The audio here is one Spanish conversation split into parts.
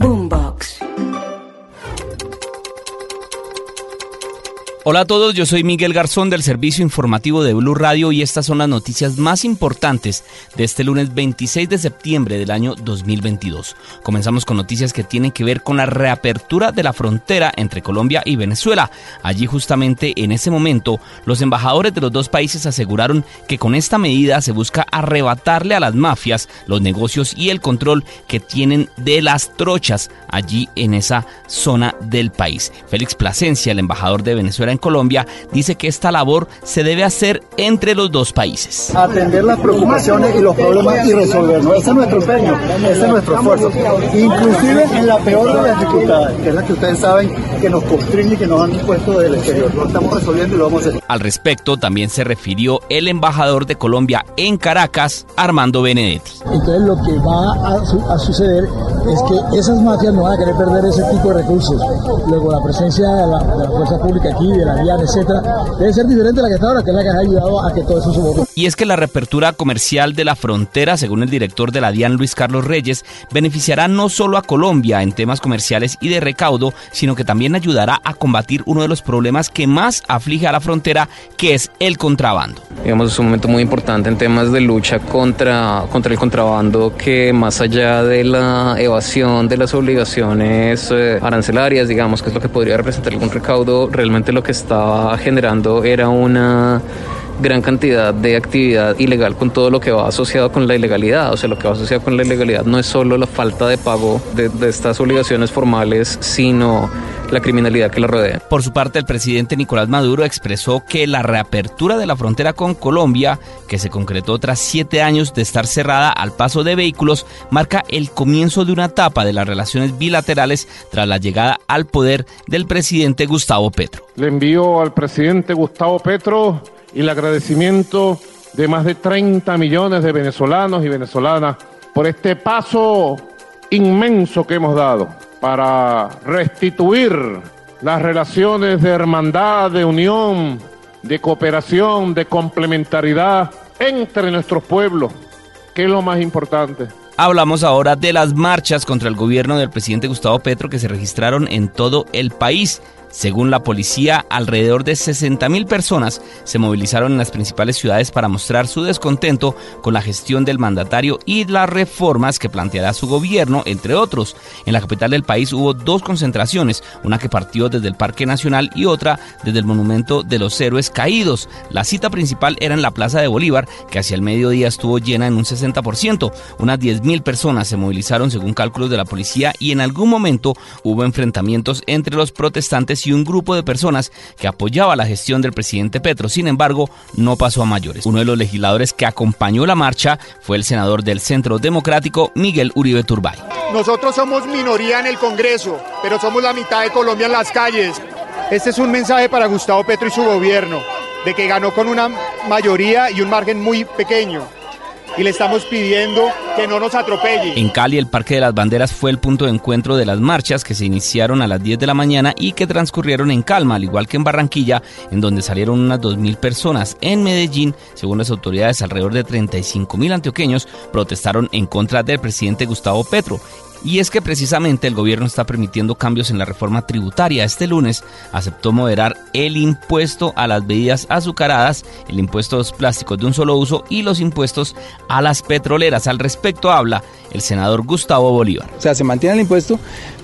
Boombox. Hola a todos, yo soy Miguel Garzón del servicio informativo de Blue Radio y estas son las noticias más importantes de este lunes 26 de septiembre del año 2022. Comenzamos con noticias que tienen que ver con la reapertura de la frontera entre Colombia y Venezuela. Allí justamente en ese momento los embajadores de los dos países aseguraron que con esta medida se busca arrebatarle a las mafias los negocios y el control que tienen de las trochas allí en esa zona del país. Félix Plasencia, el embajador de Venezuela en Colombia, dice que esta labor se debe hacer entre los dos países. Atender las preocupaciones y los problemas y resolverlos. Ese es nuestro empeño, ese es nuestro esfuerzo. Inclusive en la peor de las dificultades, que es la que ustedes saben que nos constriñe y que nos han impuesto del exterior. Lo estamos resolviendo y lo vamos a hacer. Al respecto, también se refirió el embajador de Colombia en Caracas, Armando Benedetti. Entonces lo que va a, su a suceder es que esas mafias no van a querer perder ese tipo de recursos. Luego la presencia de la, de la fuerza pública aquí, de la DIAN, etcétera, debe ser diferente a la que está ahora, que es la que ha ayudado a que todo eso suba. Y es que la reapertura comercial de la frontera, según el director de la DIAN, Luis Carlos Reyes, beneficiará no solo a Colombia en temas comerciales y de recaudo, sino que también ayudará a combatir uno de los problemas que más aflige a la frontera, que es el contrabando. Digamos, es un momento muy importante en temas de lucha contra, contra el contrabando, que más allá de la evasión de las obligaciones eh, arancelarias, digamos, que es lo que podría representar algún recaudo, realmente lo que estaba generando era una gran cantidad de actividad ilegal con todo lo que va asociado con la ilegalidad. O sea, lo que va asociado con la ilegalidad no es solo la falta de pago de, de estas obligaciones formales, sino la criminalidad que la rodea. Por su parte, el presidente Nicolás Maduro expresó que la reapertura de la frontera con Colombia, que se concretó tras siete años de estar cerrada al paso de vehículos, marca el comienzo de una etapa de las relaciones bilaterales tras la llegada al poder del presidente Gustavo Petro. Le envío al presidente Gustavo Petro el agradecimiento de más de 30 millones de venezolanos y venezolanas por este paso inmenso que hemos dado para restituir las relaciones de hermandad, de unión, de cooperación, de complementariedad entre nuestros pueblos, que es lo más importante. Hablamos ahora de las marchas contra el gobierno del presidente Gustavo Petro que se registraron en todo el país. Según la policía, alrededor de 60.000 personas se movilizaron en las principales ciudades para mostrar su descontento con la gestión del mandatario y las reformas que planteará su gobierno, entre otros. En la capital del país hubo dos concentraciones, una que partió desde el Parque Nacional y otra desde el Monumento de los Héroes Caídos. La cita principal era en la Plaza de Bolívar, que hacia el mediodía estuvo llena en un 60%. Unas 10.000 personas se movilizaron según cálculos de la policía y en algún momento hubo enfrentamientos entre los protestantes y un grupo de personas que apoyaba la gestión del presidente Petro. Sin embargo, no pasó a mayores. Uno de los legisladores que acompañó la marcha fue el senador del Centro Democrático, Miguel Uribe Turbay. Nosotros somos minoría en el Congreso, pero somos la mitad de Colombia en las calles. Este es un mensaje para Gustavo Petro y su gobierno, de que ganó con una mayoría y un margen muy pequeño y le estamos pidiendo que no nos atropelle. En Cali, el Parque de las Banderas fue el punto de encuentro de las marchas que se iniciaron a las 10 de la mañana y que transcurrieron en calma, al igual que en Barranquilla, en donde salieron unas 2.000 personas. En Medellín, según las autoridades, alrededor de 35.000 antioqueños protestaron en contra del presidente Gustavo Petro. Y es que precisamente el gobierno está permitiendo cambios en la reforma tributaria. Este lunes aceptó moderar el impuesto a las bebidas azucaradas, el impuesto a los plásticos de un solo uso y los impuestos a las petroleras. Al respecto habla el senador Gustavo Bolívar. O sea, se mantiene el impuesto,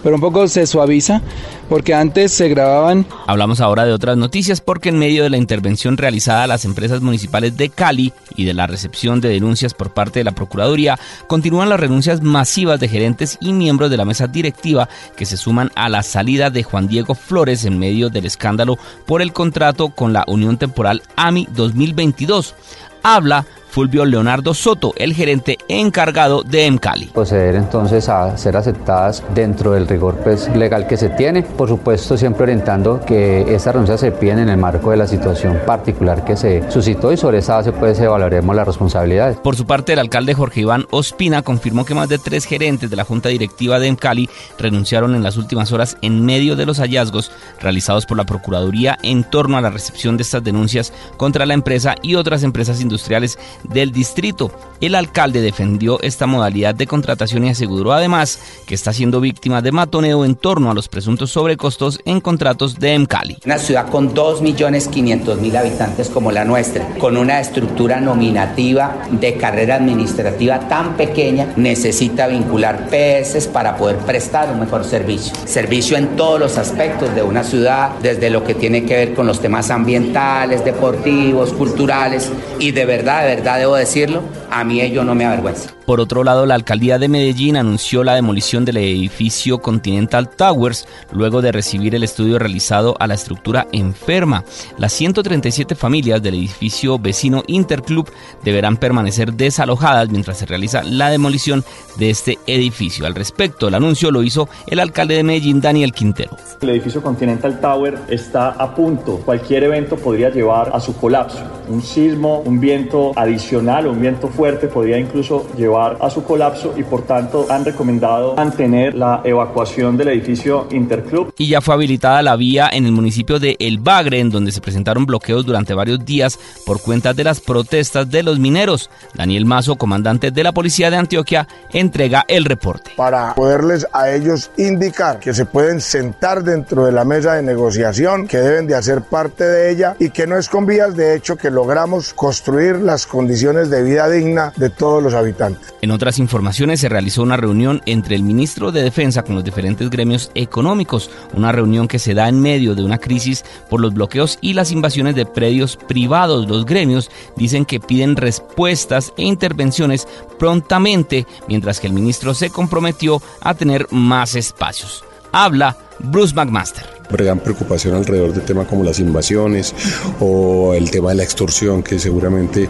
pero un poco se suaviza porque antes se grababan. Hablamos ahora de otras noticias porque en medio de la intervención realizada a las empresas municipales de Cali y de la recepción de denuncias por parte de la Procuraduría, continúan las renuncias masivas de gerentes y miembros de la mesa directiva que se suman a la salida de Juan Diego Flores en medio del escándalo por el contrato con la Unión Temporal AMI 2022. Habla Fulvio Leonardo Soto, el gerente encargado de Emcali. Proceder entonces a ser aceptadas dentro del rigor pues, legal que se tiene, por supuesto siempre orientando que estas renuncias se piden en el marco de la situación particular que se suscitó y sobre esa base pues evaluaremos las responsabilidades. Por su parte, el alcalde Jorge Iván Ospina confirmó que más de tres gerentes de la Junta Directiva de Emcali renunciaron en las últimas horas en medio de los hallazgos realizados por la Procuraduría en torno a la recepción de estas denuncias contra la empresa y otras empresas industriales del distrito. El alcalde defendió esta modalidad de contratación y aseguró además que está siendo víctima de matoneo en torno a los presuntos sobrecostos en contratos de Emcali. Una ciudad con 2.500.000 habitantes como la nuestra, con una estructura nominativa de carrera administrativa tan pequeña, necesita vincular PS para poder prestar un mejor servicio. Servicio en todos los aspectos de una ciudad, desde lo que tiene que ver con los temas ambientales, deportivos, culturales, y de verdad, de verdad debo decirlo, a mí ello no me avergüenza. Por otro lado, la alcaldía de Medellín anunció la demolición del edificio Continental Towers luego de recibir el estudio realizado a la estructura enferma. Las 137 familias del edificio vecino Interclub deberán permanecer desalojadas mientras se realiza la demolición de este edificio. Al respecto, el anuncio lo hizo el alcalde de Medellín, Daniel Quintero. El edificio Continental Tower está a punto. Cualquier evento podría llevar a su colapso. Un sismo, un viento adicional, un viento fuerte podría incluso llevar a su colapso y por tanto han recomendado mantener la evacuación del edificio Interclub. Y ya fue habilitada la vía en el municipio de El Bagre, en donde se presentaron bloqueos durante varios días por cuenta de las protestas de los mineros. Daniel Mazo, comandante de la policía de Antioquia, entrega el reporte. Para poderles a ellos indicar que se pueden sentar dentro de la mesa de negociación, que deben de hacer parte de ella y que no es con vías de hecho que logramos construir las condiciones de vida digna de todos los habitantes. En otras informaciones se realizó una reunión entre el ministro de Defensa con los diferentes gremios económicos, una reunión que se da en medio de una crisis por los bloqueos y las invasiones de predios privados. Los gremios dicen que piden respuestas e intervenciones prontamente, mientras que el ministro se comprometió a tener más espacios. Habla Bruce McMaster gran preocupación alrededor de temas como las invasiones o el tema de la extorsión que seguramente,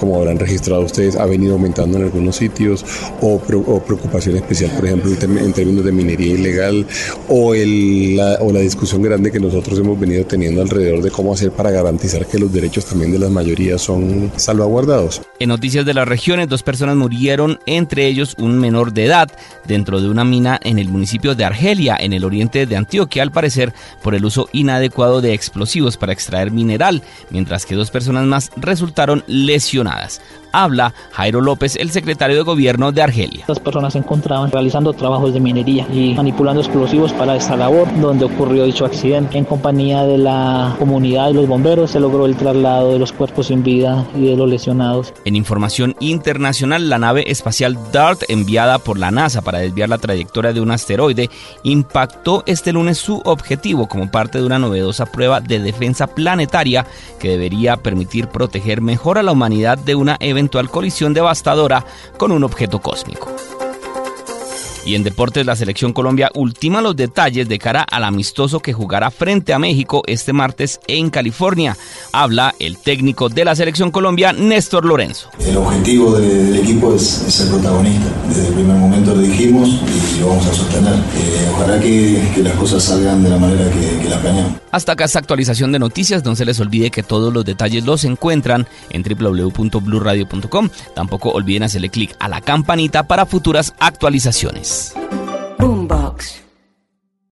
como habrán registrado ustedes, ha venido aumentando en algunos sitios o, preocupación especial, por ejemplo, en términos de minería ilegal o, el, la, o la discusión grande que nosotros hemos venido teniendo alrededor de cómo hacer para garantizar que los derechos también de las mayorías son salvaguardados. En noticias de las regiones, dos personas murieron, entre ellos un menor de edad, dentro de una mina en el municipio de Argelia, en el oriente de Antioquia, al parecer por el uso inadecuado de explosivos para extraer mineral, mientras que dos personas más resultaron lesionadas habla Jairo López, el secretario de gobierno de Argelia. Las personas se encontraban realizando trabajos de minería y manipulando explosivos para esta labor, donde ocurrió dicho accidente. En compañía de la comunidad y los bomberos se logró el traslado de los cuerpos sin vida y de los lesionados. En información internacional, la nave espacial DART enviada por la NASA para desviar la trayectoria de un asteroide impactó este lunes su objetivo como parte de una novedosa prueba de defensa planetaria que debería permitir proteger mejor a la humanidad de una eventual colisión devastadora con un objeto cósmico. Y en deportes, la selección Colombia ultima los detalles de cara al amistoso que jugará frente a México este martes en California. Habla el técnico de la selección Colombia, Néstor Lorenzo. El objetivo del equipo es, ser protagonista. Desde el primer momento lo dijimos y lo vamos a sostener. Eh, ojalá que, las cosas salgan de la manera que, que las planeamos. Hasta acá esta actualización de noticias. No se les olvide que todos los detalles los encuentran en www.bluradio.com. Tampoco olviden hacerle clic a la campanita para futuras actualizaciones. Boombox.